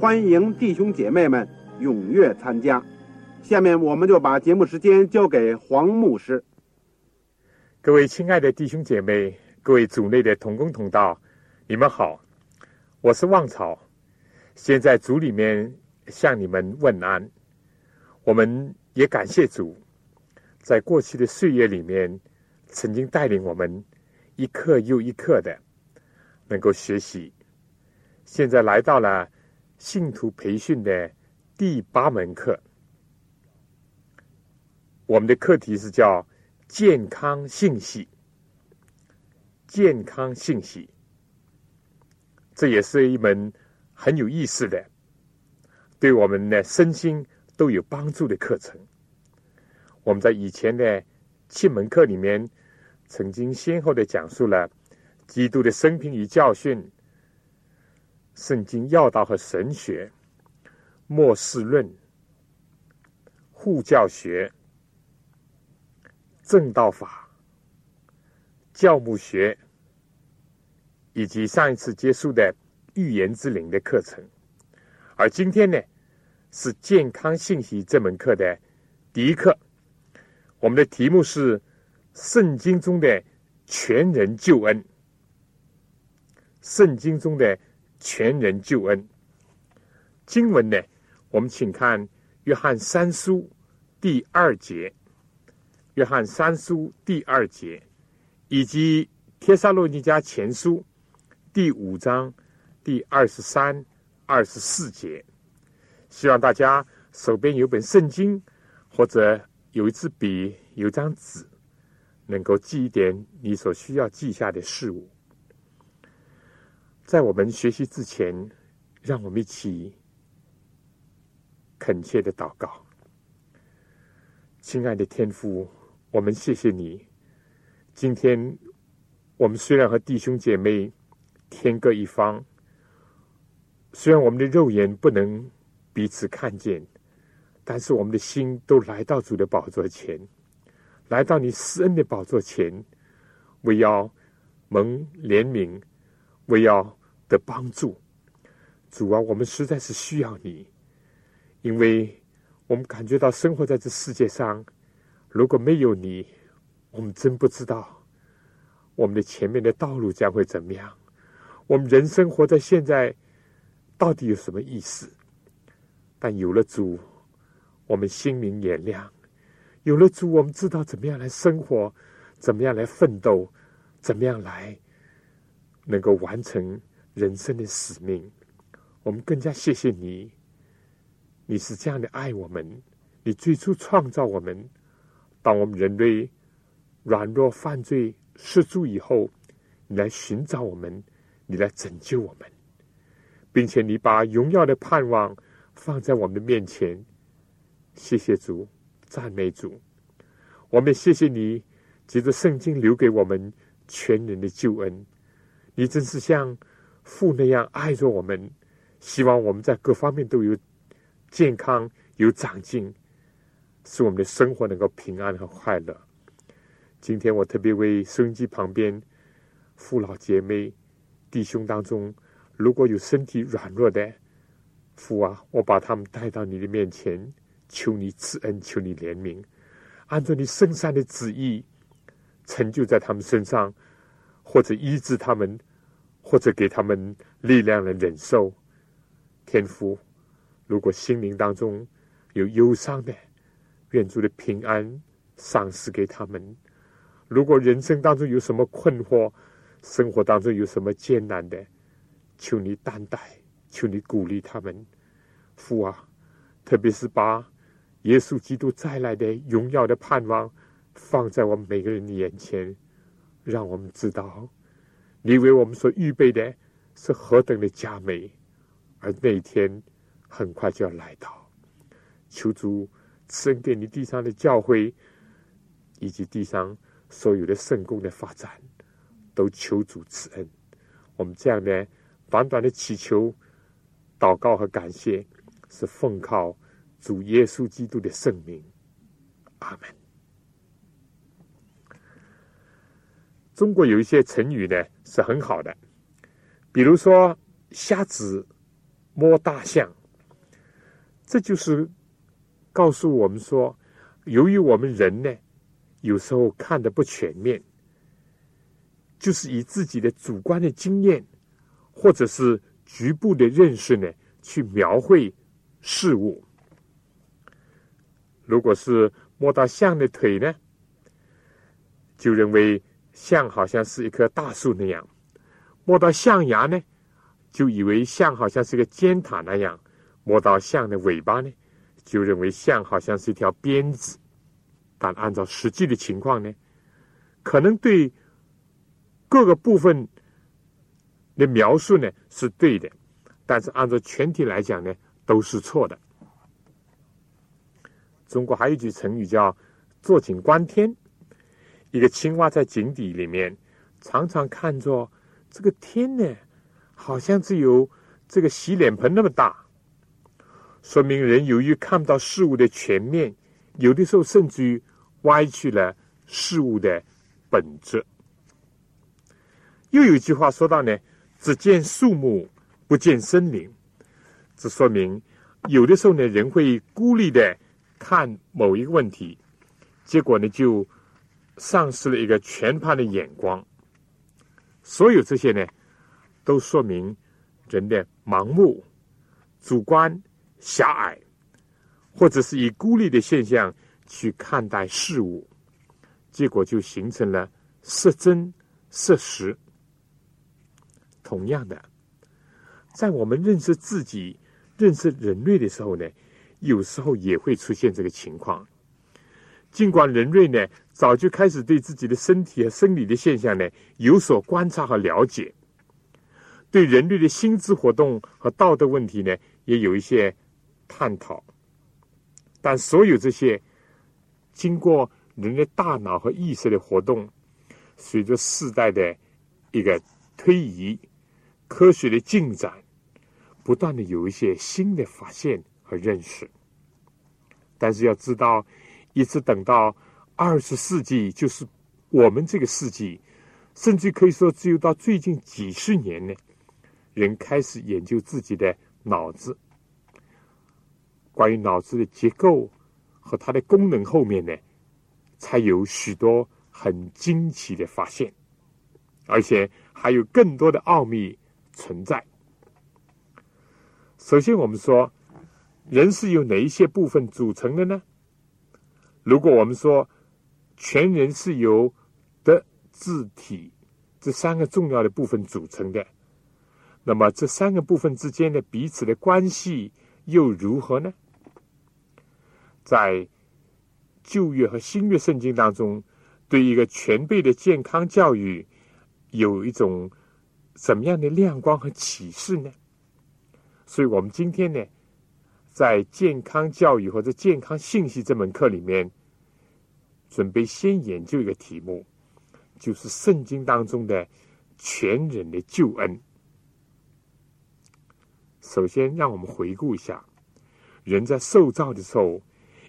欢迎弟兄姐妹们踊跃参加。下面我们就把节目时间交给黄牧师。各位亲爱的弟兄姐妹，各位组内的同工同道，你们好，我是旺草，先在组里面向你们问安。我们也感谢主，在过去的岁月里面。曾经带领我们一刻又一刻的能够学习，现在来到了信徒培训的第八门课。我们的课题是叫健康信息。健康信息，这也是一门很有意思的，对我们的身心都有帮助的课程。我们在以前的七门课里面。曾经先后的讲述了基督的生平与教训、圣经要道和神学、末世论、护教学、正道法、教牧学，以及上一次结束的预言之灵的课程。而今天呢，是健康信息这门课的第一课。我们的题目是。圣经中的全人救恩，圣经中的全人救恩经文呢？我们请看约翰三书第二节，约翰三书第二节，以及帖撒罗尼迦前书第五章第二十三、二十四节。希望大家手边有本圣经，或者有一支笔，有张纸。能够记一点你所需要记下的事物。在我们学习之前，让我们一起恳切的祷告。亲爱的天父，我们谢谢你。今天我们虽然和弟兄姐妹天各一方，虽然我们的肉眼不能彼此看见，但是我们的心都来到主的宝座前。来到你施恩的宝座前，为要蒙怜悯，为要的帮助。主啊，我们实在是需要你，因为我们感觉到生活在这世界上，如果没有你，我们真不知道我们的前面的道路将会怎么样。我们人生活在现在，到底有什么意思？但有了主，我们心明眼亮。有了主，我们知道怎么样来生活，怎么样来奋斗，怎么样来能够完成人生的使命。我们更加谢谢你，你是这样的爱我们。你最初创造我们，当我们人类软弱、犯罪、失足以后，你来寻找我们，你来拯救我们，并且你把荣耀的盼望放在我们的面前。谢谢主。赞美主，我们谢谢你，借着圣经留给我们全人的救恩。你真是像父那样爱着我们，希望我们在各方面都有健康、有长进，使我们的生活能够平安和快乐。今天我特别为收音机旁边父老姐妹、弟兄当中，如果有身体软弱的父啊，我把他们带到你的面前。求你赐恩，求你怜悯，按照你圣善的旨意成就在他们身上，或者医治他们，或者给他们力量来忍受。天父，如果心灵当中有忧伤的，愿主的平安赏赐给他们；如果人生当中有什么困惑，生活当中有什么艰难的，求你担待，求你鼓励他们。父啊，特别是把耶稣基督再来的荣耀的盼望放在我们每个人的眼前，让我们知道你为我们所预备的是何等的佳美，而那一天很快就要来到。求主赐恩给你地上的教会，以及地上所有的圣公的发展，都求主赐恩。我们这样的短短的祈求、祷告和感谢。是奉靠主耶稣基督的圣名，阿门。中国有一些成语呢是很好的，比如说“瞎子摸大象”，这就是告诉我们说，由于我们人呢有时候看的不全面，就是以自己的主观的经验或者是局部的认识呢去描绘。事物，如果是摸到象的腿呢，就认为象好像是一棵大树那样；摸到象牙呢，就以为象好像是个尖塔那样；摸到象的尾巴呢，就认为象好像是一条鞭子。但按照实际的情况呢，可能对各个部分的描述呢是对的，但是按照全体来讲呢。都是错的。中国还有一句成语叫“坐井观天”。一个青蛙在井底里面，常常看着这个天呢，好像只有这个洗脸盆那么大。说明人由于看不到事物的全面，有的时候甚至于歪曲了事物的本质。又有一句话说到呢：“只见树木，不见森林。”这说明，有的时候呢，人会孤立的看某一个问题，结果呢，就丧失了一个全盘的眼光。所有这些呢，都说明人的盲目、主观、狭隘，或者是以孤立的现象去看待事物，结果就形成了色真、色实。同样的，在我们认识自己。认识人类的时候呢，有时候也会出现这个情况。尽管人类呢早就开始对自己的身体和生理的现象呢有所观察和了解，对人类的心智活动和道德问题呢也有一些探讨，但所有这些经过人的大脑和意识的活动，随着世代的一个推移，科学的进展。不断的有一些新的发现和认识，但是要知道，一直等到二十世纪，就是我们这个世纪，甚至可以说只有到最近几十年呢，人开始研究自己的脑子，关于脑子的结构和它的功能后面呢，才有许多很惊奇的发现，而且还有更多的奥秘存在。首先，我们说人是由哪一些部分组成的呢？如果我们说全人是由德、智、体这三个重要的部分组成的，那么这三个部分之间的彼此的关系又如何呢？在旧约和新约圣经当中，对一个全备的健康教育有一种怎么样的亮光和启示呢？所以我们今天呢，在健康教育或者健康信息这门课里面，准备先研究一个题目，就是圣经当中的全人的救恩。首先，让我们回顾一下人在受造的时候，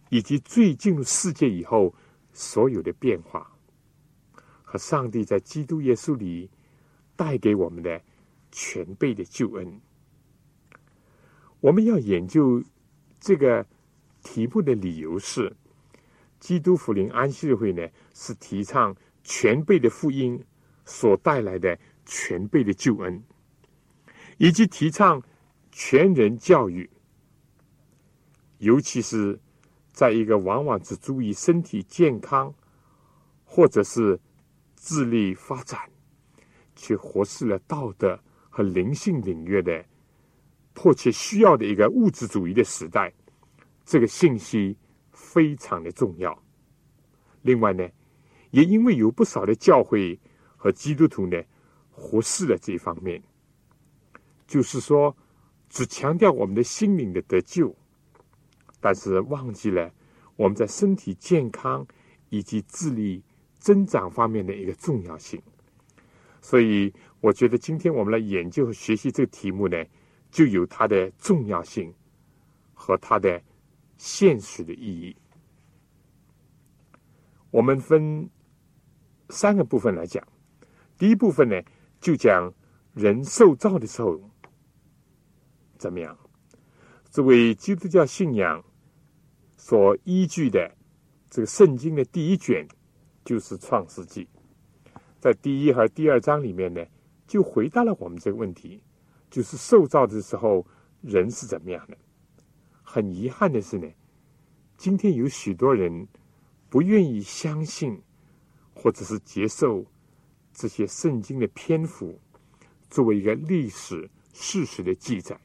以及最进入世界以后所有的变化，和上帝在基督耶稣里带给我们的全备的救恩。我们要研究这个题目的理由是，基督福临安息日会呢是提倡全备的福音所带来的全备的救恩，以及提倡全人教育，尤其是在一个往往只注意身体健康，或者是智力发展，却忽视了道德和灵性领域的迫切需要的一个物质主义的时代，这个信息非常的重要。另外呢，也因为有不少的教会和基督徒呢，忽视了这一方面，就是说，只强调我们的心灵的得救。但是忘记了我们在身体健康以及智力增长方面的一个重要性，所以我觉得今天我们来研究和学习这个题目呢，就有它的重要性和它的现实的意义。我们分三个部分来讲，第一部分呢，就讲人受造的时候怎么样。作为基督教信仰。所依据的这个圣经的第一卷就是《创世纪》，在第一和第二章里面呢，就回答了我们这个问题：就是受造的时候人是怎么样的。很遗憾的是呢，今天有许多人不愿意相信或者是接受这些圣经的篇幅作为一个历史事实的记载。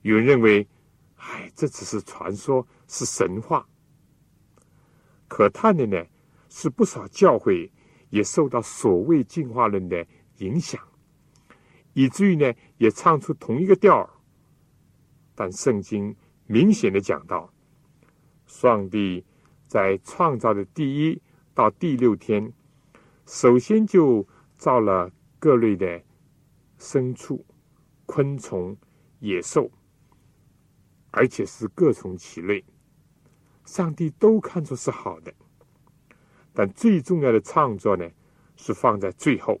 有人认为，哎，这只是传说。是神话，可叹的呢是不少教会也受到所谓进化论的影响，以至于呢也唱出同一个调儿。但圣经明显的讲到，上帝在创造的第一到第六天，首先就造了各类的牲畜、昆虫、野兽，而且是各从其类。上帝都看作是好的，但最重要的创作呢，是放在最后。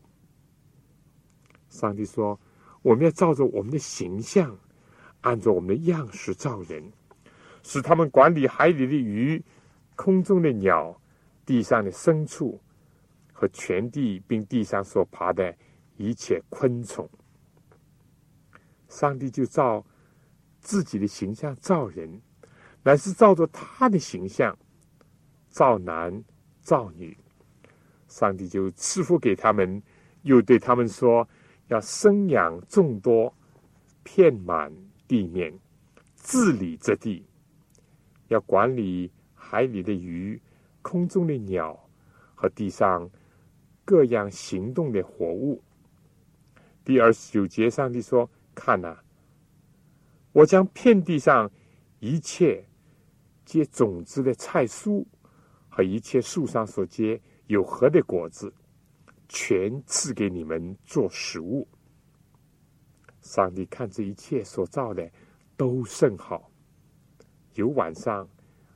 上帝说：“我们要照着我们的形象，按照我们的样式造人，使他们管理海里的鱼、空中的鸟、地上的牲畜和全地，并地上所爬的一切昆虫。”上帝就照自己的形象造人。乃是照着他的形象造男造女，上帝就赐福给他们，又对他们说：要生养众多，遍满地面，治理这地，要管理海里的鱼、空中的鸟和地上各样行动的活物。第二十九节，上帝说：看呐，我将遍地上一切。结种子的菜蔬和一切树上所结有核的果子，全赐给你们做食物。上帝看这一切所造的都甚好，有晚上，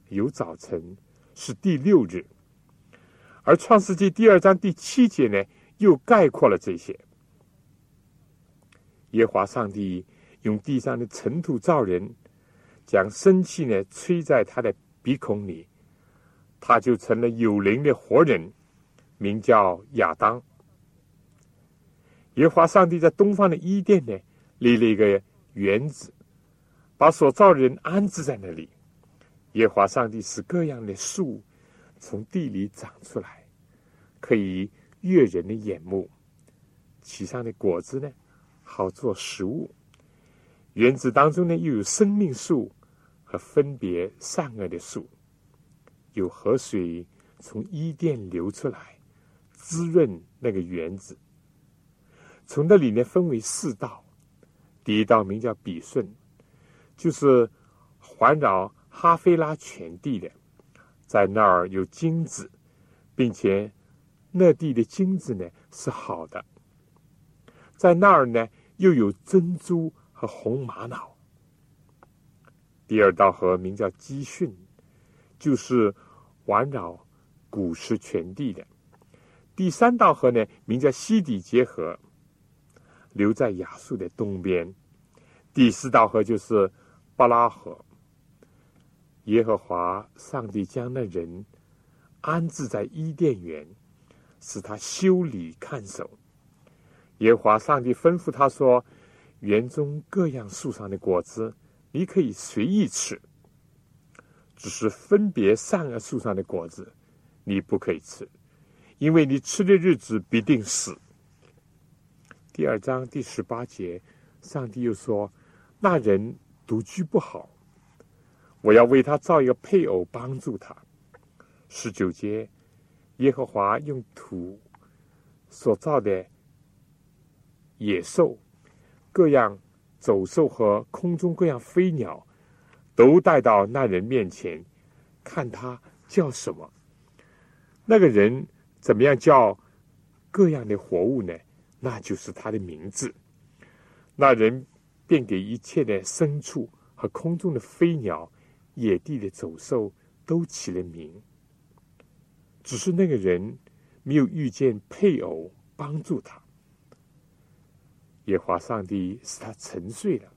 有早晨，是第六日。而创世纪第二章第七节呢，又概括了这些。耶华上帝用地上的尘土造人。将生气呢吹在他的鼻孔里，他就成了有灵的活人，名叫亚当。耶和华上帝在东方的伊甸呢立了一个园子，把所造的人安置在那里。耶和华上帝使各样的树从地里长出来，可以悦人的眼目，其上的果子呢好做食物。园子当中呢，又有生命树和分别善恶的树，有河水从伊甸流出来，滋润那个园子。从那里面，分为四道，第一道名叫比顺，就是环绕哈菲拉全地的，在那儿有金子，并且那地的金子呢是好的，在那儿呢又有珍珠。和红玛瑙。第二道河名叫基训，就是环绕古时全地的。第三道河呢，名叫西底结河，流在亚述的东边。第四道河就是巴拉河。耶和华上帝将那人安置在伊甸园，使他修理看守。耶和华上帝吩咐他说。园中各样树上的果子，你可以随意吃，只是分别善恶树上的果子，你不可以吃，因为你吃的日子必定死。第二章第十八节，上帝又说：“那人独居不好，我要为他造一个配偶帮助他。”十九节，耶和华用土所造的野兽，各样走兽和空中各样飞鸟。都带到那人面前，看他叫什么。那个人怎么样叫各样的活物呢？那就是他的名字。那人便给一切的牲畜和空中的飞鸟、野地的走兽都起了名。只是那个人没有遇见配偶帮助他。耶华上帝使他沉睡了，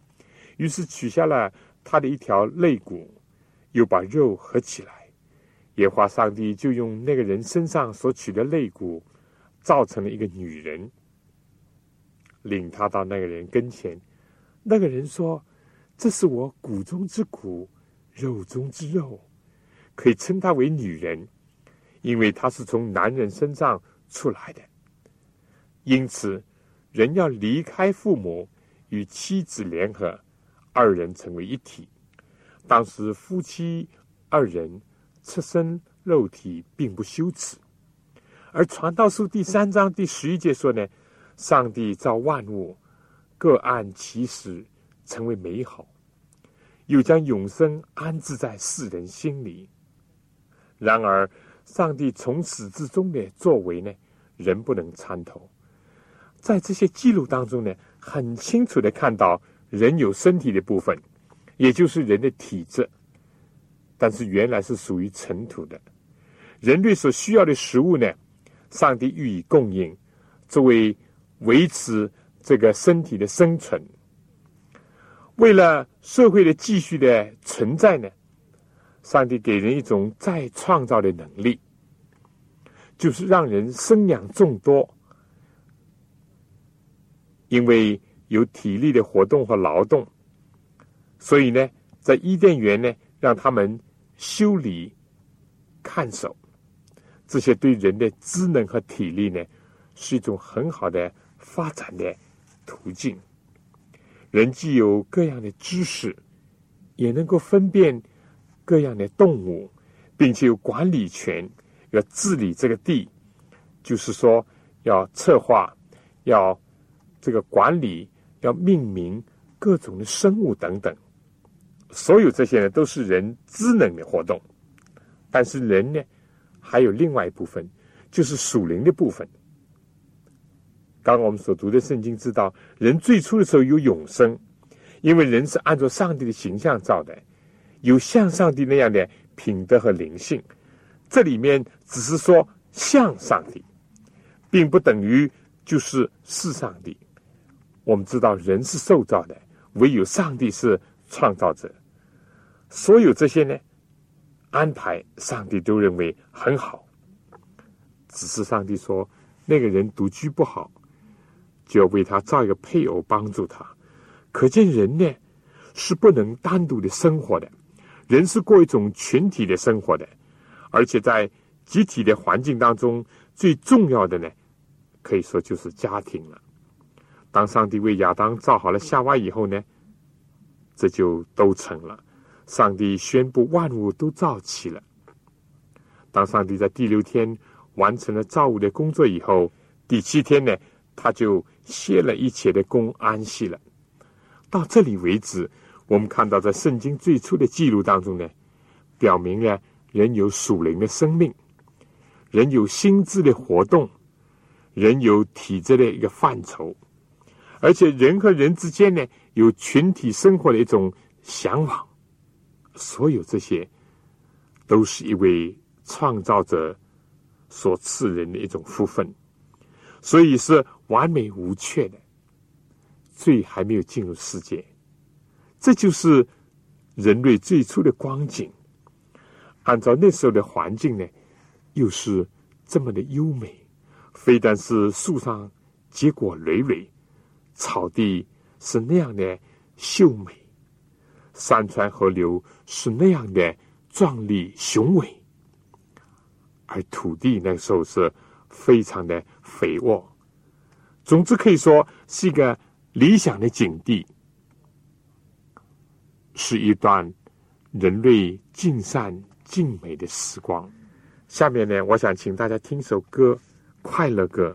于是取下了。他的一条肋骨，又把肉合起来。耶华上帝就用那个人身上所取的肋骨，造成了一个女人，领他到那个人跟前。那个人说：“这是我骨中之骨，肉中之肉，可以称她为女人，因为她是从男人身上出来的。因此，人要离开父母，与妻子联合。”二人成为一体。当时夫妻二人赤身肉体，并不羞耻。而传道书第三章第十一节说呢：“上帝造万物，各按其时成为美好，又将永生安置在世人心里。然而，上帝从始至终的作为呢，人不能参透。在这些记录当中呢，很清楚的看到。”人有身体的部分，也就是人的体质，但是原来是属于尘土的。人类所需要的食物呢，上帝予以供应，作为维持这个身体的生存。为了社会的继续的存在呢，上帝给人一种再创造的能力，就是让人生养众多，因为。有体力的活动和劳动，所以呢，在伊甸园呢，让他们修理、看守，这些对人的智能和体力呢，是一种很好的发展的途径。人既有各样的知识，也能够分辨各样的动物，并且有管理权，要治理这个地，就是说要策划，要这个管理。要命名各种的生物等等，所有这些呢都是人智能的活动。但是人呢，还有另外一部分，就是属灵的部分。刚刚我们所读的圣经知道，人最初的时候有永生，因为人是按照上帝的形象造的，有像上帝那样的品德和灵性。这里面只是说像上帝，并不等于就是是上帝。我们知道人是受造的，唯有上帝是创造者。所有这些呢，安排上帝都认为很好。只是上帝说那个人独居不好，就要为他造一个配偶帮助他。可见人呢是不能单独的生活的，人是过一种群体的生活的，而且在集体的环境当中，最重要的呢，可以说就是家庭了。当上帝为亚当造好了夏娃以后呢，这就都成了。上帝宣布万物都造齐了。当上帝在第六天完成了造物的工作以后，第七天呢，他就歇了一切的工，安息了。到这里为止，我们看到在圣经最初的记录当中呢，表明了人有属灵的生命，人有心智的活动，人有体质的一个范畴。而且人和人之间呢，有群体生活的一种向往，所有这些都是一位创造者所赐人的一种福分，所以是完美无缺的。罪还没有进入世界，这就是人类最初的光景。按照那时候的环境呢，又是这么的优美，非但是树上结果累累。草地是那样的秀美，山川河流是那样的壮丽雄伟，而土地那时候是非常的肥沃。总之可以说是一个理想的景地，是一段人类尽善尽美的时光。下面呢，我想请大家听首歌，《快乐歌》。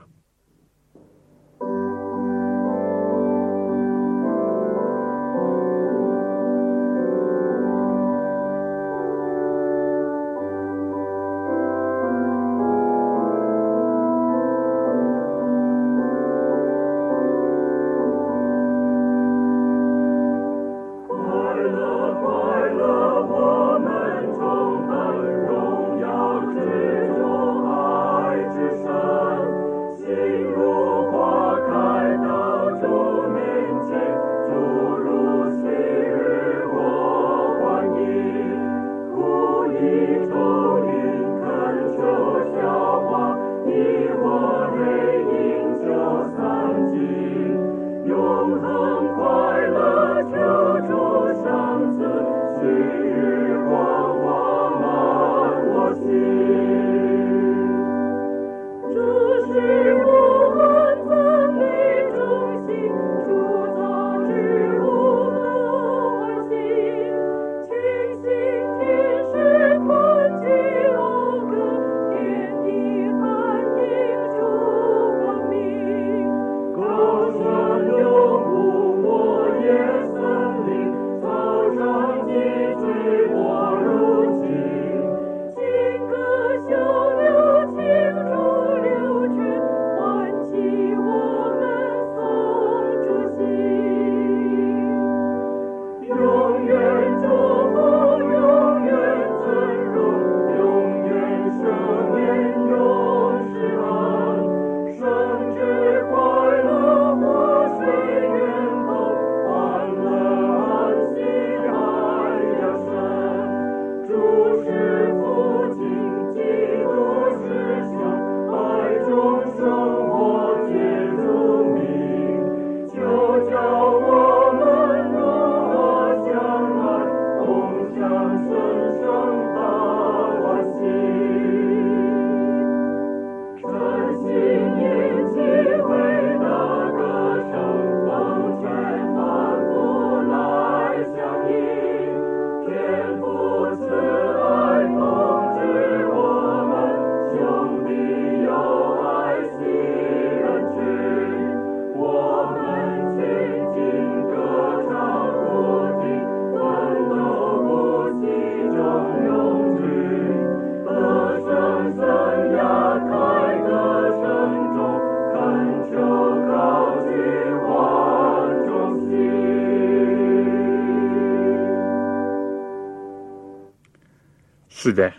是的，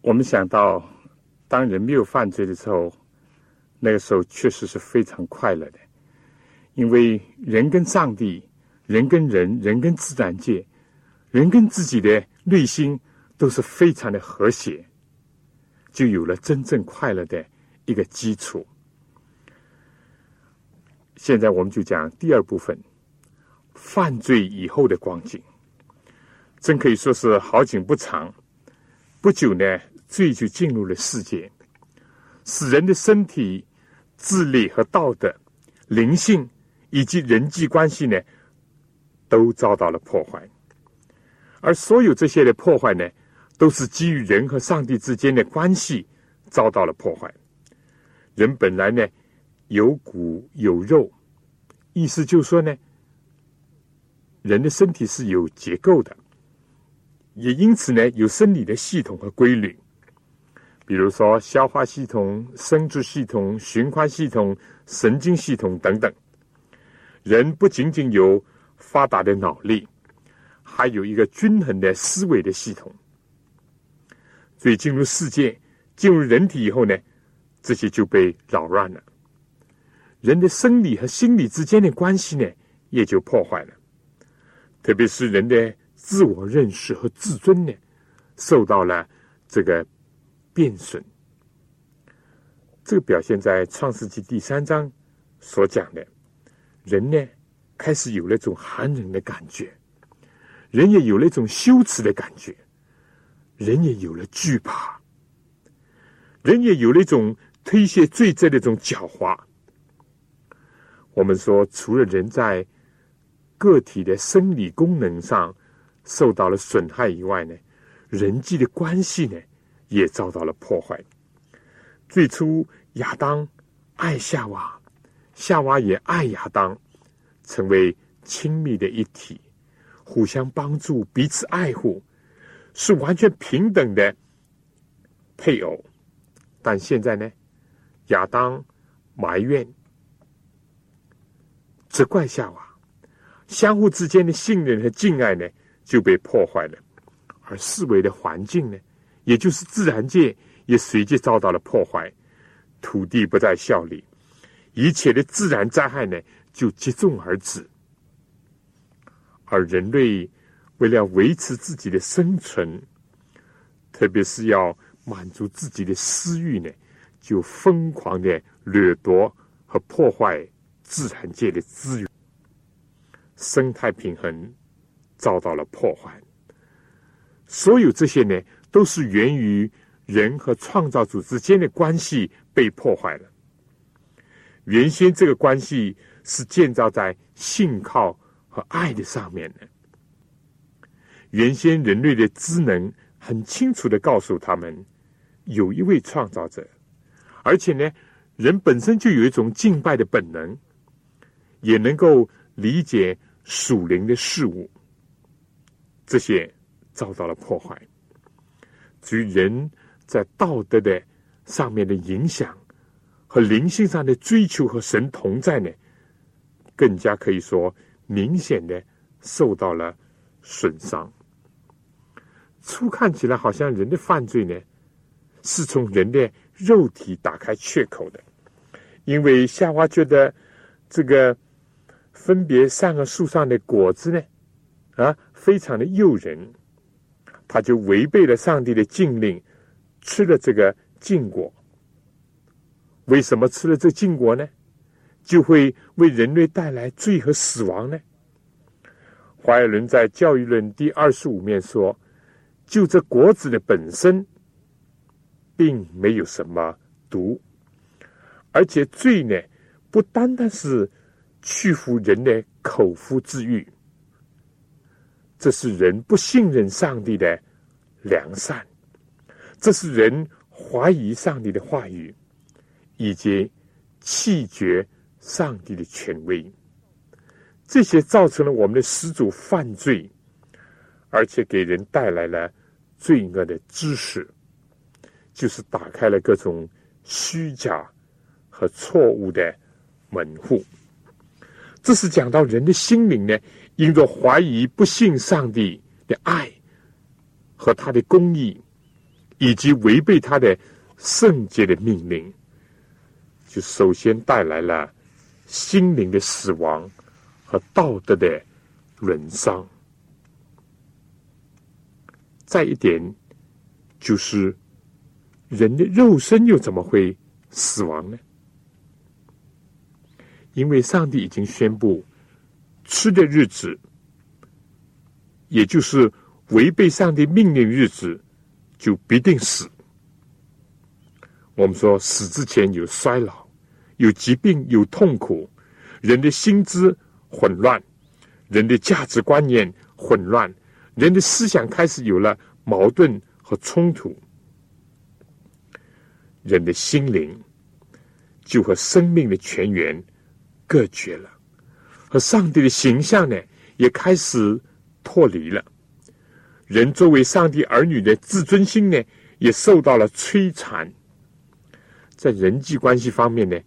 我们想到，当人没有犯罪的时候，那个时候确实是非常快乐的，因为人跟上帝、人跟人、人跟自然界、人跟自己的内心都是非常的和谐，就有了真正快乐的一个基础。现在我们就讲第二部分，犯罪以后的光景，真可以说是好景不长。不久呢，罪就进入了世界，使人的身体、智力和道德、灵性以及人际关系呢，都遭到了破坏。而所有这些的破坏呢，都是基于人和上帝之间的关系遭到了破坏。人本来呢有骨有肉，意思就说呢，人的身体是有结构的。也因此呢，有生理的系统和规律，比如说消化系统、生殖系统、循环系统、神经系统等等。人不仅仅有发达的脑力，还有一个均衡的思维的系统。所以进入世界、进入人体以后呢，这些就被扰乱了。人的生理和心理之间的关系呢，也就破坏了，特别是人的。自我认识和自尊呢，受到了这个变损。这个表现在创世纪第三章所讲的，人呢开始有了一种寒冷的感觉，人也有了一种羞耻的感觉，人也有了惧怕，人也有了一种推卸罪责的一种狡猾。我们说，除了人在个体的生理功能上受到了损害以外呢，人际的关系呢也遭到了破坏。最初，亚当爱夏娃，夏娃也爱亚当，成为亲密的一体，互相帮助，彼此爱护，是完全平等的配偶。但现在呢，亚当埋怨。责怪夏娃，相互之间的信任和敬爱呢就被破坏了，而四维的环境呢，也就是自然界也随即遭到了破坏，土地不再效力，一切的自然灾害呢就接踵而至，而人类为了维持自己的生存，特别是要满足自己的私欲呢，就疯狂的掠夺和破坏。自然界的资源、生态平衡遭到了破坏。所有这些呢，都是源于人和创造主之间的关系被破坏了。原先这个关系是建造在信靠和爱的上面的。原先人类的智能很清楚的告诉他们，有一位创造者，而且呢，人本身就有一种敬拜的本能。也能够理解属灵的事物，这些遭到了破坏。至于人在道德的上面的影响和灵性上的追求和神同在呢，更加可以说明显的受到了损伤。初看起来好像人的犯罪呢，是从人的肉体打开缺口的，因为夏娃觉得这个。分别善恶树上的果子呢，啊，非常的诱人，他就违背了上帝的禁令，吃了这个禁果。为什么吃了这禁果呢？就会为人类带来罪和死亡呢？华尔伦在《教育论》第二十五面说：“就这果子的本身，并没有什么毒，而且罪呢，不单单是。”屈服人的口腹之欲，这是人不信任上帝的良善，这是人怀疑上帝的话语，以及弃绝上帝的权威。这些造成了我们的始祖犯罪，而且给人带来了罪恶的知识，就是打开了各种虚假和错误的门户。这是讲到人的心灵呢，因着怀疑、不信上帝的爱和他的公义，以及违背他的圣洁的命令，就首先带来了心灵的死亡和道德的沦丧。再一点，就是人的肉身又怎么会死亡呢？因为上帝已经宣布，吃的日子，也就是违背上帝命令日子，就必定死。我们说，死之前有衰老，有疾病，有痛苦，人的心智混乱，人的价值观念混乱，人的思想开始有了矛盾和冲突，人的心灵就和生命的泉源。隔绝了，和上帝的形象呢，也开始脱离了。人作为上帝儿女的自尊心呢，也受到了摧残。在人际关系方面呢，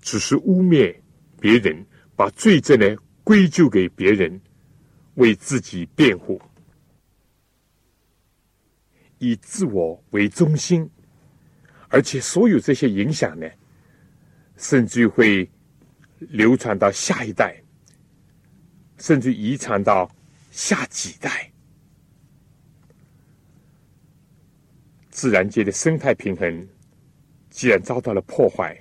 只是污蔑别人，把罪责呢归咎给别人，为自己辩护，以自我为中心，而且所有这些影响呢，甚至会。流传到下一代，甚至遗传到下几代，自然界的生态平衡既然遭到了破坏，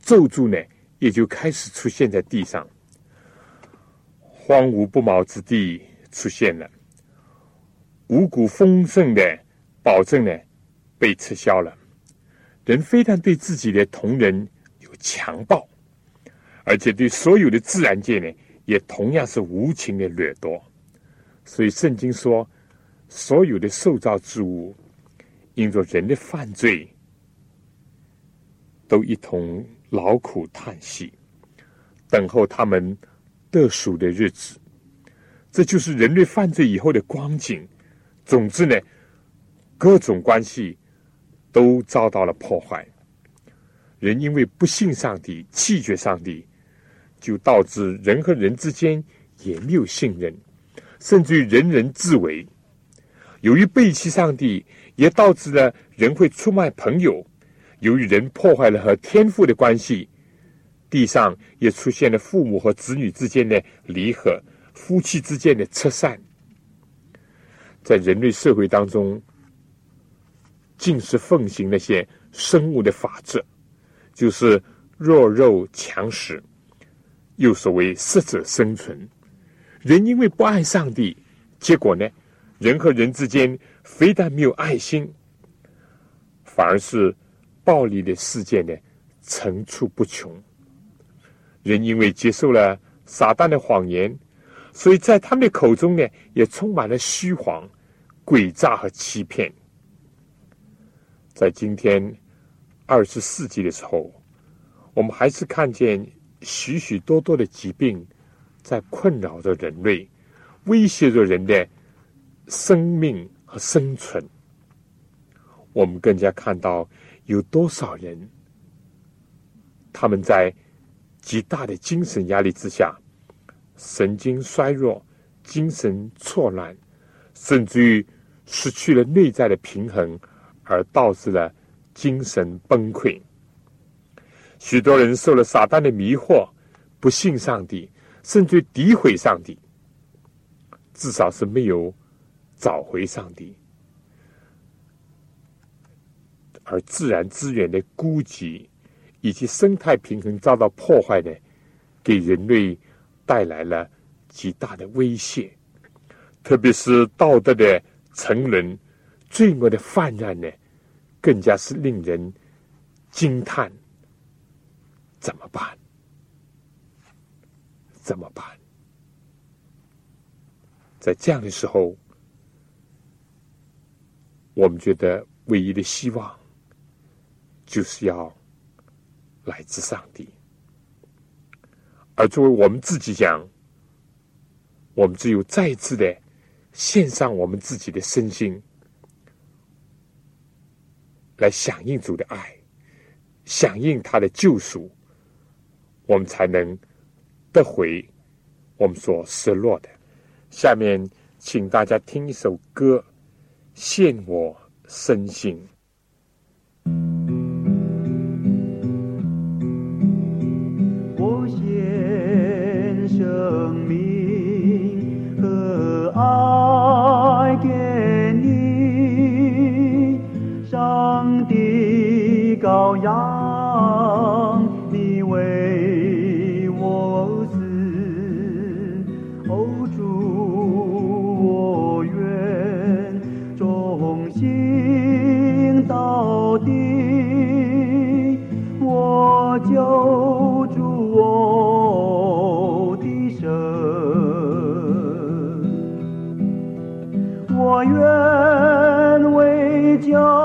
咒诅呢也就开始出现在地上，荒芜不毛之地出现了，五谷丰盛的保证呢被撤销了。人非但对自己的同人有强暴，而且对所有的自然界呢，也同样是无情的掠夺。所以圣经说，所有的受造之物，因着人的犯罪，都一同劳苦叹息，等候他们得赎的日子。这就是人类犯罪以后的光景。总之呢，各种关系。都遭到了破坏。人因为不信上帝、弃绝上帝，就导致人和人之间也没有信任，甚至于人人自危。由于背弃上帝，也导致了人会出卖朋友。由于人破坏了和天父的关系，地上也出现了父母和子女之间的离合，夫妻之间的拆散。在人类社会当中。尽是奉行那些生物的法则，就是弱肉强食，又所谓适者生存。人因为不爱上帝，结果呢，人和人之间非但没有爱心，反而是暴力的事件呢层出不穷。人因为接受了撒旦的谎言，所以在他们的口中呢，也充满了虚谎、诡诈和欺骗。在今天二十世纪的时候，我们还是看见许许多多的疾病在困扰着人类，威胁着人的生命和生存。我们更加看到有多少人，他们在极大的精神压力之下，神经衰弱、精神错乱，甚至于失去了内在的平衡。而导致了精神崩溃。许多人受了撒旦的迷惑，不信上帝，甚至诋毁上帝。至少是没有找回上帝。而自然资源的孤寂以及生态平衡遭到破坏呢，给人类带来了极大的威胁。特别是道德的沉沦。罪恶的泛滥呢，更加是令人惊叹。怎么办？怎么办？在这样的时候，我们觉得唯一的希望，就是要来自上帝。而作为我们自己讲，我们只有再次的献上我们自己的身心。来响应主的爱，响应他的救赎，我们才能得回我们所失落的。下面，请大家听一首歌，献我身心。我献生命和爱给你，上帝羔羊，为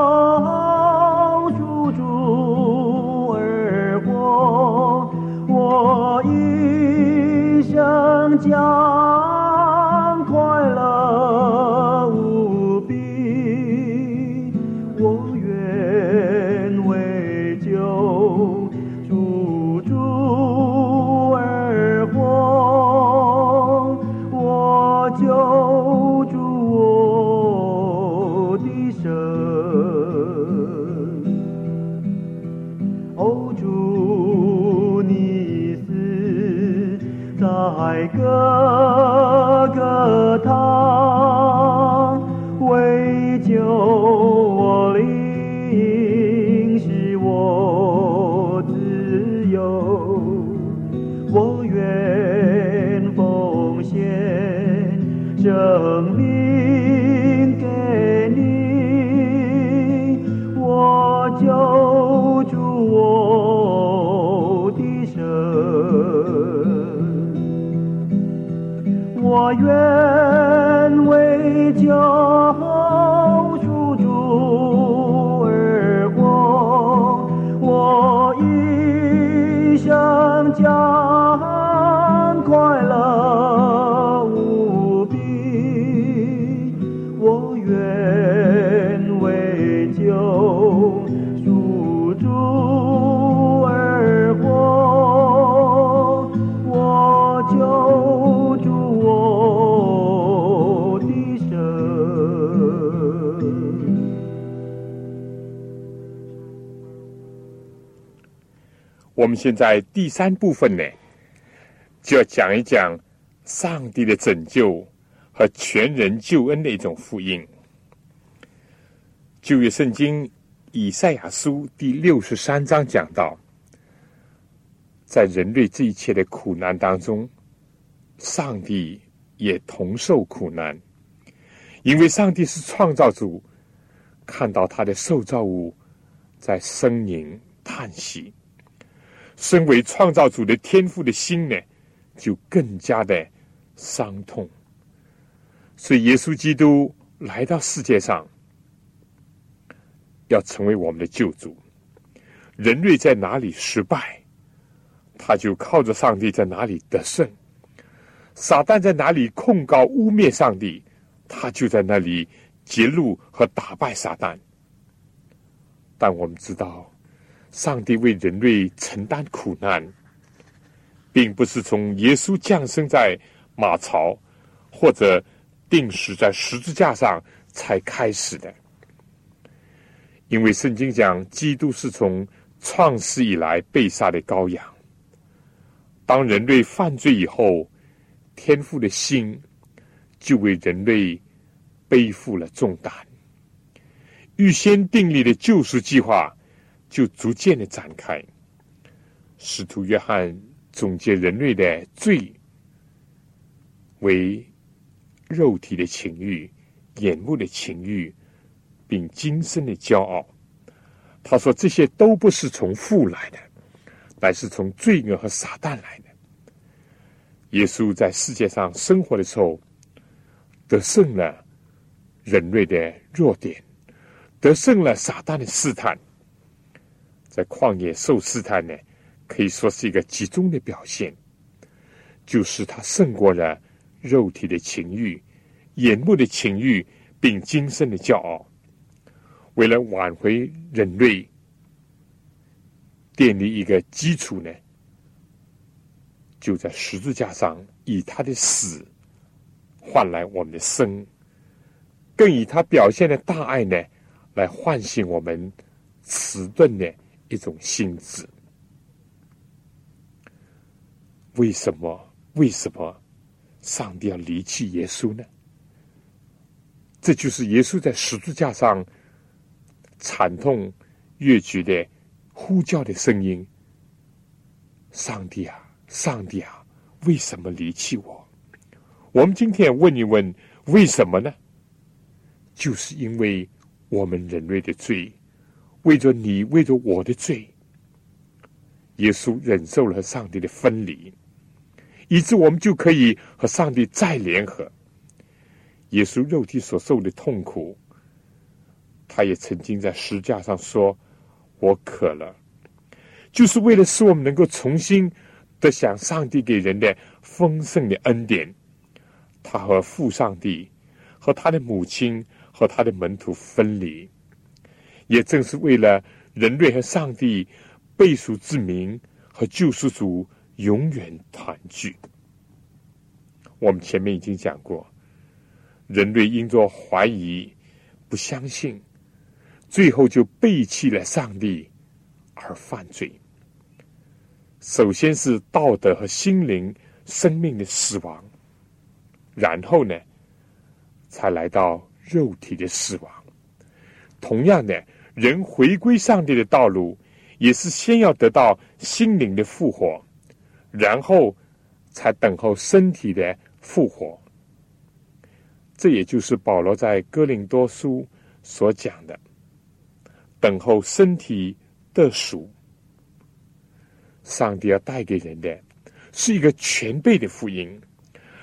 现在第三部分呢，就要讲一讲上帝的拯救和全人救恩的一种福音。旧约圣经以赛亚书第六十三章讲到，在人类这一切的苦难当中，上帝也同受苦难，因为上帝是创造主，看到他的受造物在呻吟叹息。身为创造主的天赋的心呢，就更加的伤痛。所以，耶稣基督来到世界上，要成为我们的救主。人类在哪里失败，他就靠着上帝在哪里得胜；撒旦在哪里控告污蔑上帝，他就在那里揭露和打败撒旦。但我们知道。上帝为人类承担苦难，并不是从耶稣降生在马槽或者定死在十字架上才开始的。因为圣经讲，基督是从创世以来被杀的羔羊。当人类犯罪以后，天父的心就为人类背负了重担，预先订立的救赎计划。就逐渐的展开。使徒约翰总结人类的罪为肉体的情欲、眼目的情欲，并今生的骄傲。他说这些都不是从父来的，乃是从罪恶和撒旦来的。耶稣在世界上生活的时候，得胜了人类的弱点，得胜了撒旦的试探。在旷野受试探呢，可以说是一个集中的表现，就是他胜过了肉体的情欲、眼目的情欲，并今生的骄傲。为了挽回人类，建立一个基础呢，就在十字架上以他的死换来我们的生，更以他表现的大爱呢，来唤醒我们迟钝的。一种心智，为什么？为什么上帝要离弃耶稣呢？这就是耶稣在十字架上惨痛越剧的呼叫的声音：“上帝啊，上帝啊，为什么离弃我？”我们今天问一问，为什么呢？就是因为我们人类的罪。为着你，为着我的罪，耶稣忍受了和上帝的分离，以致我们就可以和上帝再联合。耶稣肉体所受的痛苦，他也曾经在石架上说：“我渴了。”就是为了使我们能够重新得享上帝给人的丰盛的恩典。他和父上帝、和他的母亲、和他的门徒分离。也正是为了人类和上帝背属之名和救世主永远团聚。我们前面已经讲过，人类因着怀疑、不相信，最后就背弃了上帝而犯罪。首先是道德和心灵、生命的死亡，然后呢，才来到肉体的死亡。同样的。人回归上帝的道路，也是先要得到心灵的复活，然后才等候身体的复活。这也就是保罗在哥林多书所讲的：等候身体的属。上帝要带给人的是一个全备的福音，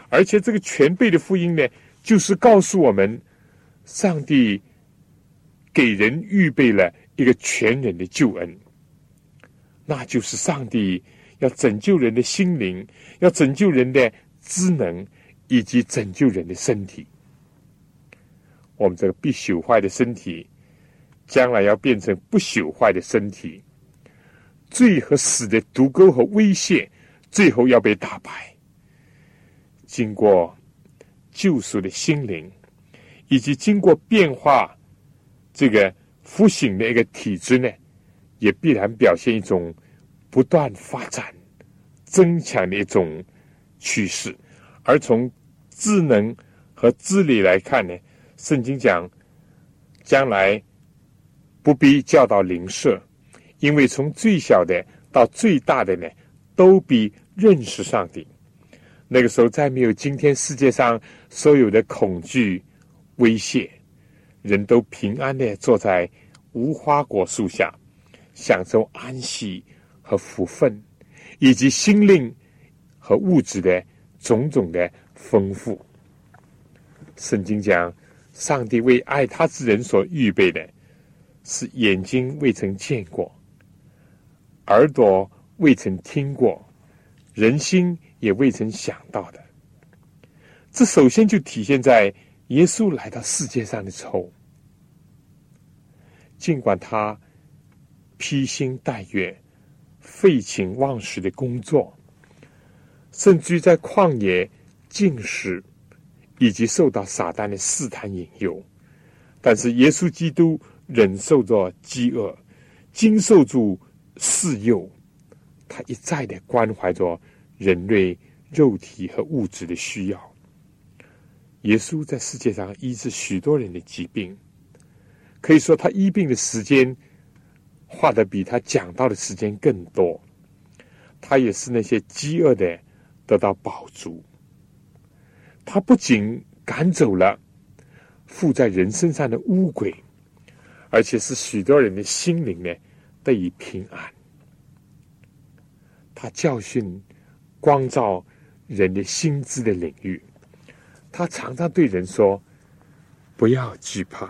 而且这个全备的福音呢，就是告诉我们上帝。给人预备了一个全人的救恩，那就是上帝要拯救人的心灵，要拯救人的智能，以及拯救人的身体。我们这个必朽坏的身体，将来要变成不朽坏的身体。罪和死的毒钩和威胁，最后要被打败。经过救赎的心灵，以及经过变化。这个复醒的一个体制呢，也必然表现一种不断发展、增强的一种趋势。而从智能和智力来看呢，圣经讲将来不必教导邻舍，因为从最小的到最大的呢，都比认识上帝。那个时候再没有今天世界上所有的恐惧、威胁，人都平安的坐在无花果树下，享受安息和福分，以及心灵和物质的种种的丰富。圣经讲，上帝为爱他之人所预备的，是眼睛未曾见过，耳朵未曾听过，人心。也未曾想到的，这首先就体现在耶稣来到世界上的时候。尽管他披星戴月、废寝忘食的工作，甚至于在旷野进食，以及受到撒旦的试探引诱，但是耶稣基督忍受着饥饿，经受住试诱，他一再的关怀着。人类肉体和物质的需要，耶稣在世界上医治许多人的疾病，可以说他医病的时间花的比他讲到的时间更多。他也是那些饥饿的得到饱足。他不仅赶走了附在人身上的污鬼，而且使许多人的心灵呢得以平安。他教训。光照人的心智的领域，他常常对人说：“不要惧怕，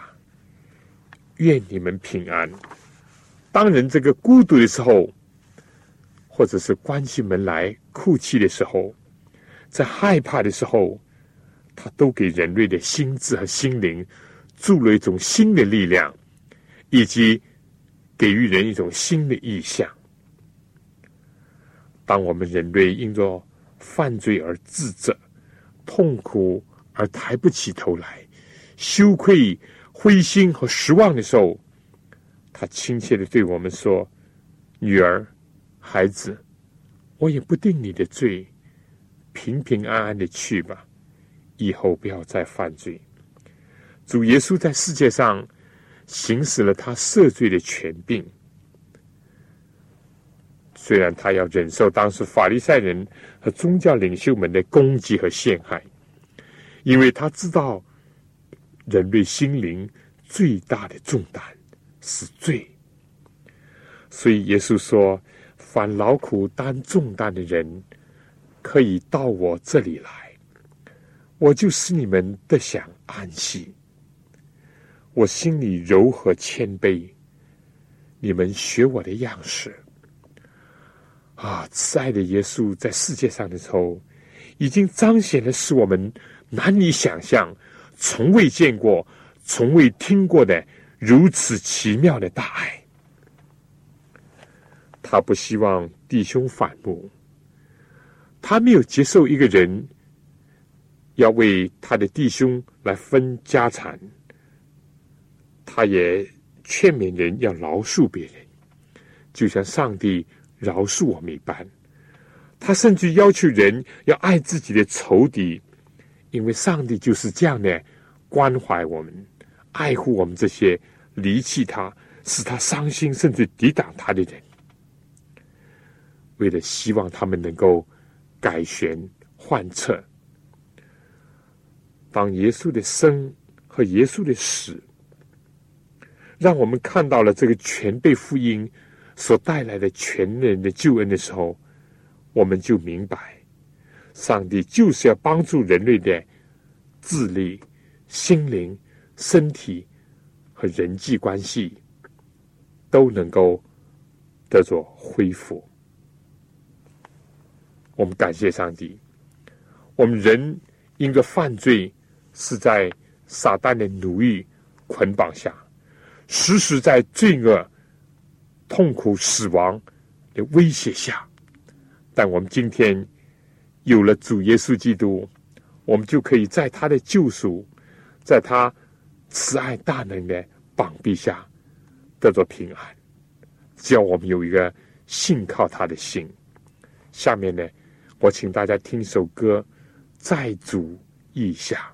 愿你们平安。”当人这个孤独的时候，或者是关起门来哭泣的时候，在害怕的时候，他都给人类的心智和心灵注入一种新的力量，以及给予人一种新的意向。当我们人类因着犯罪而自责、痛苦而抬不起头来、羞愧、灰心和失望的时候，他亲切的对我们说：“女儿、孩子，我也不定你的罪，平平安安的去吧，以后不要再犯罪。”主耶稣在世界上行使了他赦罪的权柄。虽然他要忍受当时法利赛人和宗教领袖们的攻击和陷害，因为他知道人类心灵最大的重担是罪，所以耶稣说：“凡劳苦担重担的人，可以到我这里来，我就使你们得享安息。我心里柔和谦卑，你们学我的样式。”啊，慈爱的耶稣在世界上的时候，已经彰显了使我们难以想象、从未见过、从未听过的如此奇妙的大爱。他不希望弟兄反目，他没有接受一个人要为他的弟兄来分家产，他也劝勉人要饶恕别人，就像上帝。饶恕我们一般，他甚至要求人要爱自己的仇敌，因为上帝就是这样的关怀我们、爱护我们这些离弃他、使他伤心甚至抵挡他的人。为了希望他们能够改弦换策，当耶稣的生和耶稣的死，让我们看到了这个全被福音。所带来的全人的救恩的时候，我们就明白，上帝就是要帮助人类的智力、心灵、身体和人际关系都能够得着恢复。我们感谢上帝，我们人因着犯罪是在撒旦的奴役捆绑下，时时在罪恶。痛苦、死亡的威胁下，但我们今天有了主耶稣基督，我们就可以在他的救赎，在他慈爱大能的膀臂下得着平安。只要我们有一个信靠他的心。下面呢，我请大家听首歌《在主意下》。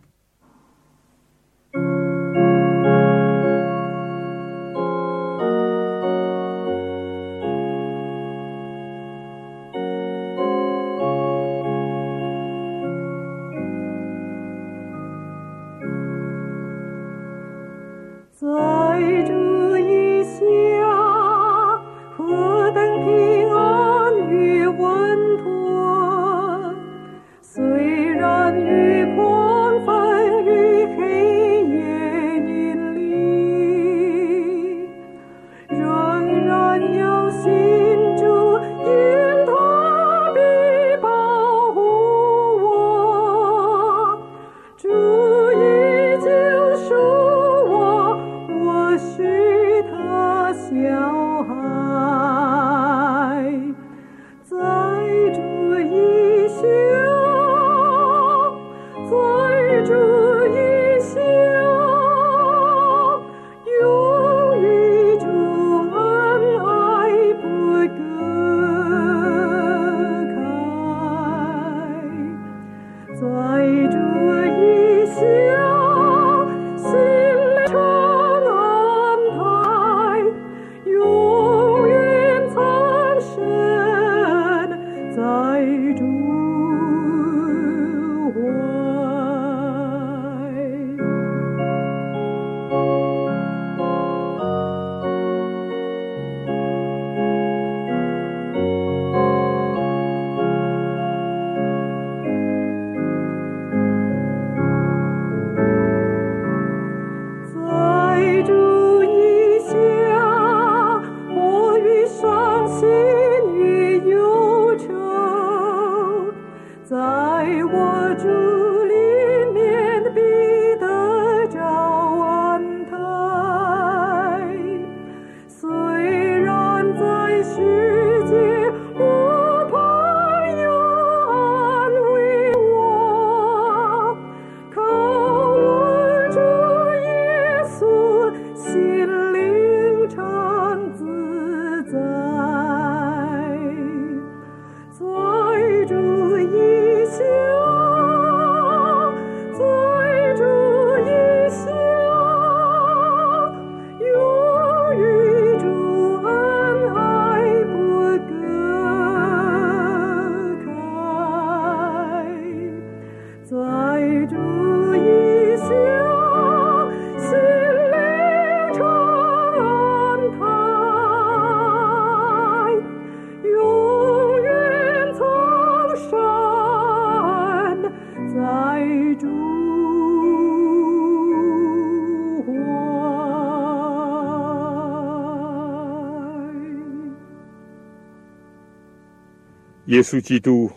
耶稣基督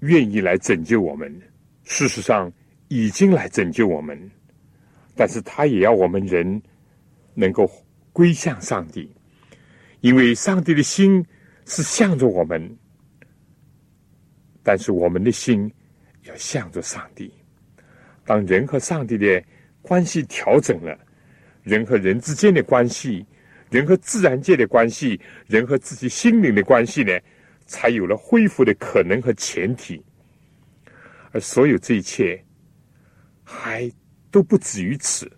愿意来拯救我们，事实上已经来拯救我们，但是他也要我们人能够归向上帝，因为上帝的心是向着我们，但是我们的心要向着上帝。当人和上帝的关系调整了，人和人之间的关系，人和自然界的关系，人和自己心灵的关系呢？才有了恢复的可能和前提，而所有这一切还都不止于此，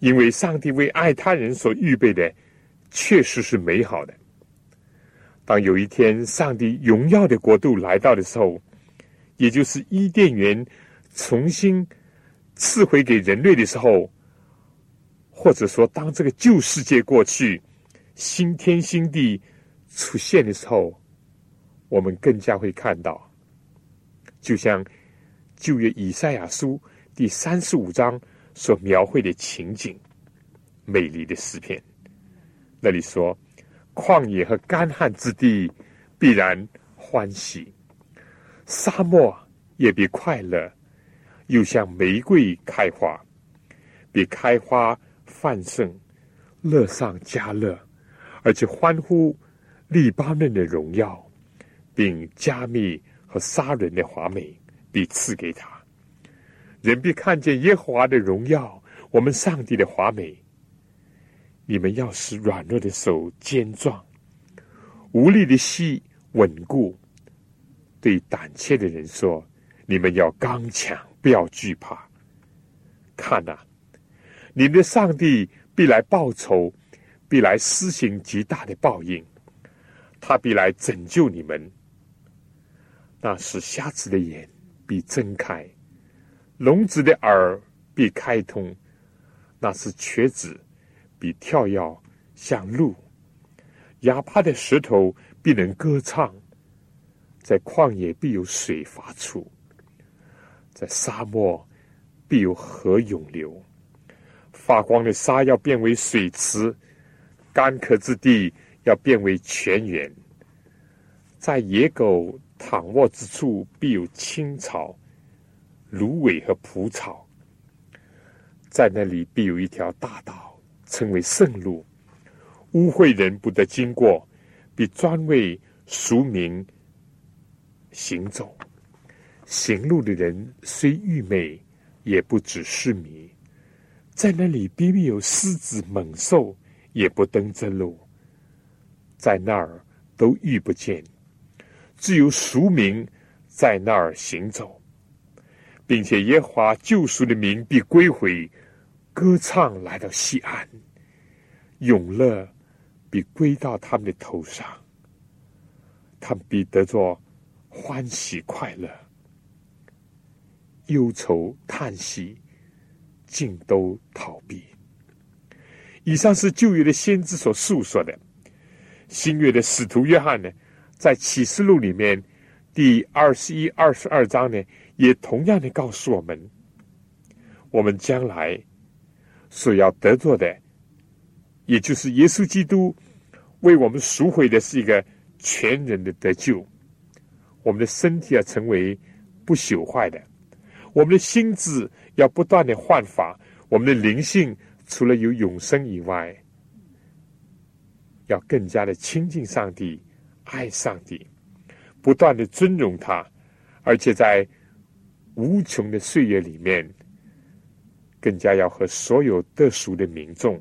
因为上帝为爱他人所预备的确实是美好的。当有一天上帝荣耀的国度来到的时候，也就是伊甸园重新赐回给人类的时候，或者说当这个旧世界过去，新天新地出现的时候。我们更加会看到，就像旧约以赛亚书第三十五章所描绘的情景，美丽的诗篇。那里说：“旷野和干旱之地必然欢喜，沙漠也必快乐，又像玫瑰开花，比开花泛盛，乐上加乐，而且欢呼黎巴嫩的荣耀。”并加密和杀人的华美，必赐给他。人必看见耶和华的荣耀，我们上帝的华美。你们要使软弱的手坚壮，无力的膝稳固，对胆怯的人说：“你们要刚强，不要惧怕。看呐，你的上帝必来报仇，必来施行极大的报应，他必来拯救你们。那是瞎子的眼必睁开，聋子的耳必开通，那是瘸子必跳跃像鹿。”哑巴的石头必能歌唱，在旷野必有水发出，在沙漠必有河涌流。发光的沙要变为水池，干渴之地要变为泉源。在野狗躺卧之处必有青草、芦苇和蒲草，在那里必有一条大道，称为圣路。污秽人不得经过，必专为俗民行走。行路的人虽愚昧，也不止失迷。在那里必必有狮子猛兽，也不登这路。在那儿都遇不见，只有俗民在那儿行走，并且耶华救赎的民必归回，歌唱来到西安，永乐。必归到他们的头上，他们必得着欢喜快乐，忧愁叹息尽都逃避。以上是旧约的先知所述说的，新约的使徒约翰呢，在启示录里面第二十一、二十二章呢，也同样的告诉我们，我们将来所要得做的，也就是耶稣基督。为我们赎回的是一个全人的得救，我们的身体要成为不朽坏的，我们的心智要不断的焕发，我们的灵性除了有永生以外，要更加的亲近上帝，爱上帝，不断的尊荣他，而且在无穷的岁月里面，更加要和所有得赎的民众。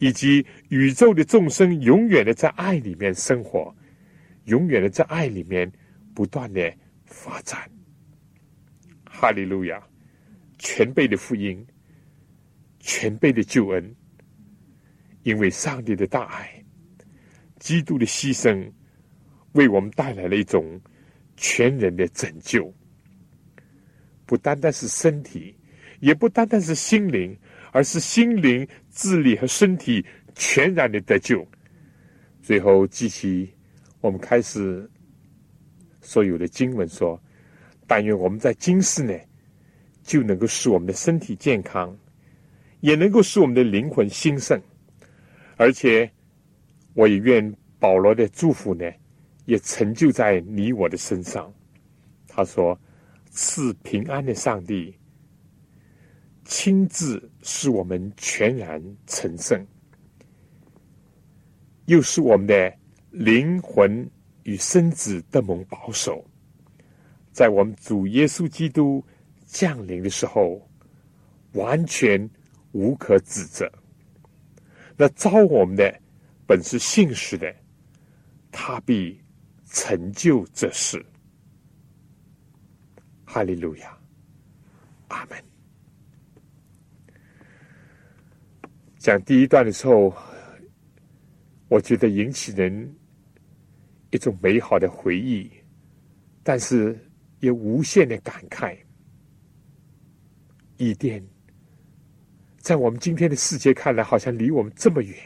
以及宇宙的众生永远的在爱里面生活，永远的在爱里面不断的发展。哈利路亚！全备的福音，全备的救恩，因为上帝的大爱，基督的牺牲，为我们带来了一种全人的拯救，不单单是身体，也不单单是心灵。而是心灵、智力和身体全然的得救。最后，记起我们开始所有的经文说：“但愿我们在今世呢，就能够使我们的身体健康，也能够使我们的灵魂兴盛。而且，我也愿保罗的祝福呢，也成就在你我的身上。”他说：“赐平安的上帝。”亲自使我们全然成圣，又使我们的灵魂与身子得蒙保守，在我们主耶稣基督降临的时候，完全无可指责。那招我们的本是信实的，他必成就这事。哈利路亚，阿门。讲第一段的时候，我觉得引起人一种美好的回忆，但是也无限的感慨。伊甸，在我们今天的世界看来，好像离我们这么远。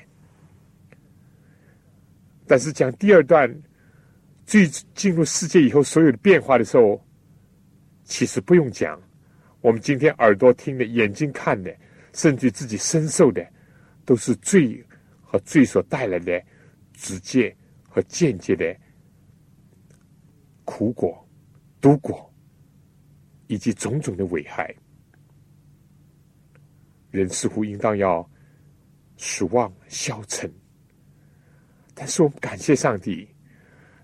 但是讲第二段，最进入世界以后所有的变化的时候，其实不用讲，我们今天耳朵听的、眼睛看的，甚至自己身受的。都是罪和罪所带来的直接和间接的苦果、毒果，以及种种的危害。人似乎应当要失望消沉，但是我们感谢上帝，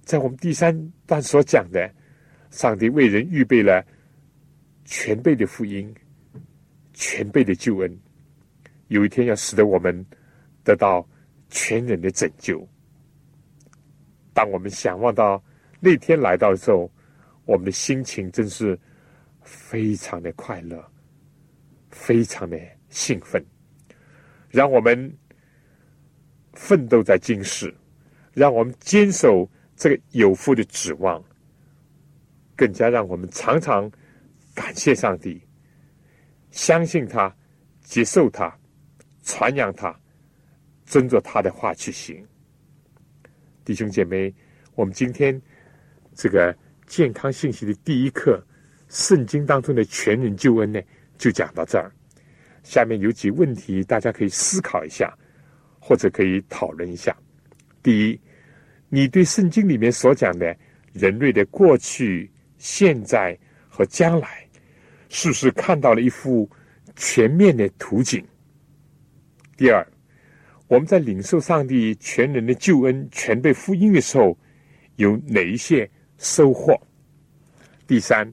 在我们第三段所讲的，上帝为人预备了全备的福音、全备的救恩。有一天要使得我们得到全人的拯救。当我们想望到那天来到的时候，我们的心情真是非常的快乐，非常的兴奋，让我们奋斗在今世，让我们坚守这个有福的指望，更加让我们常常感谢上帝，相信他，接受他，传扬他，遵着他的话去行。弟兄姐妹，我们今天这个。健康信息的第一课，圣经当中的全人救恩呢，就讲到这儿。下面有几问题，大家可以思考一下，或者可以讨论一下。第一，你对圣经里面所讲的人类的过去、现在和将来，是不是看到了一幅全面的图景？第二，我们在领受上帝全人的救恩、全被福音的时候，有哪一些？收获。第三，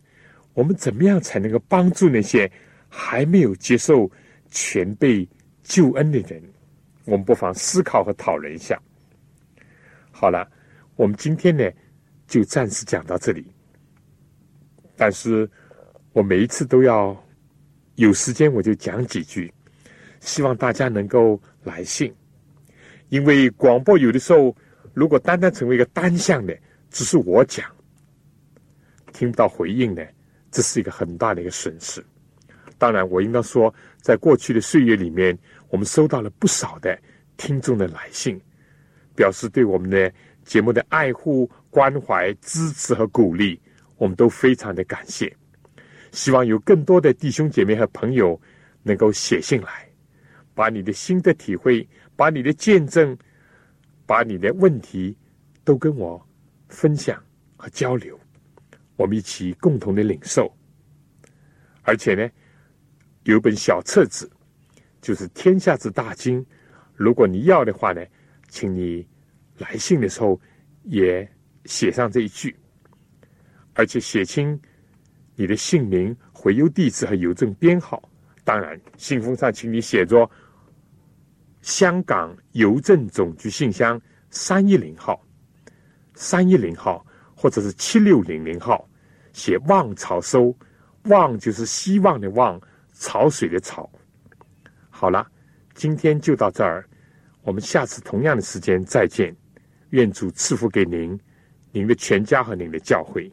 我们怎么样才能够帮助那些还没有接受全被救恩的人？我们不妨思考和讨论一下。好了，我们今天呢就暂时讲到这里。但是我每一次都要有时间我就讲几句，希望大家能够来信，因为广播有的时候如果单单成为一个单向的，只是我讲。听不到回应呢，这是一个很大的一个损失。当然，我应当说，在过去的岁月里面，我们收到了不少的听众的来信，表示对我们的节目的爱护、关怀、支持和鼓励，我们都非常的感谢。希望有更多的弟兄姐妹和朋友能够写信来，把你的心得体会、把你的见证、把你的问题都跟我分享和交流。我们一起共同的领受，而且呢，有本小册子，就是《天下之大经》。如果你要的话呢，请你来信的时候也写上这一句，而且写清你的姓名、回邮地址和邮政编号。当然，信封上请你写着香港邮政总局信箱三一零号，三一零号。或者是七六零零号，写望潮收，望就是希望的望，潮水的潮。好了，今天就到这儿，我们下次同样的时间再见。愿主赐福给您、您的全家和您的教会。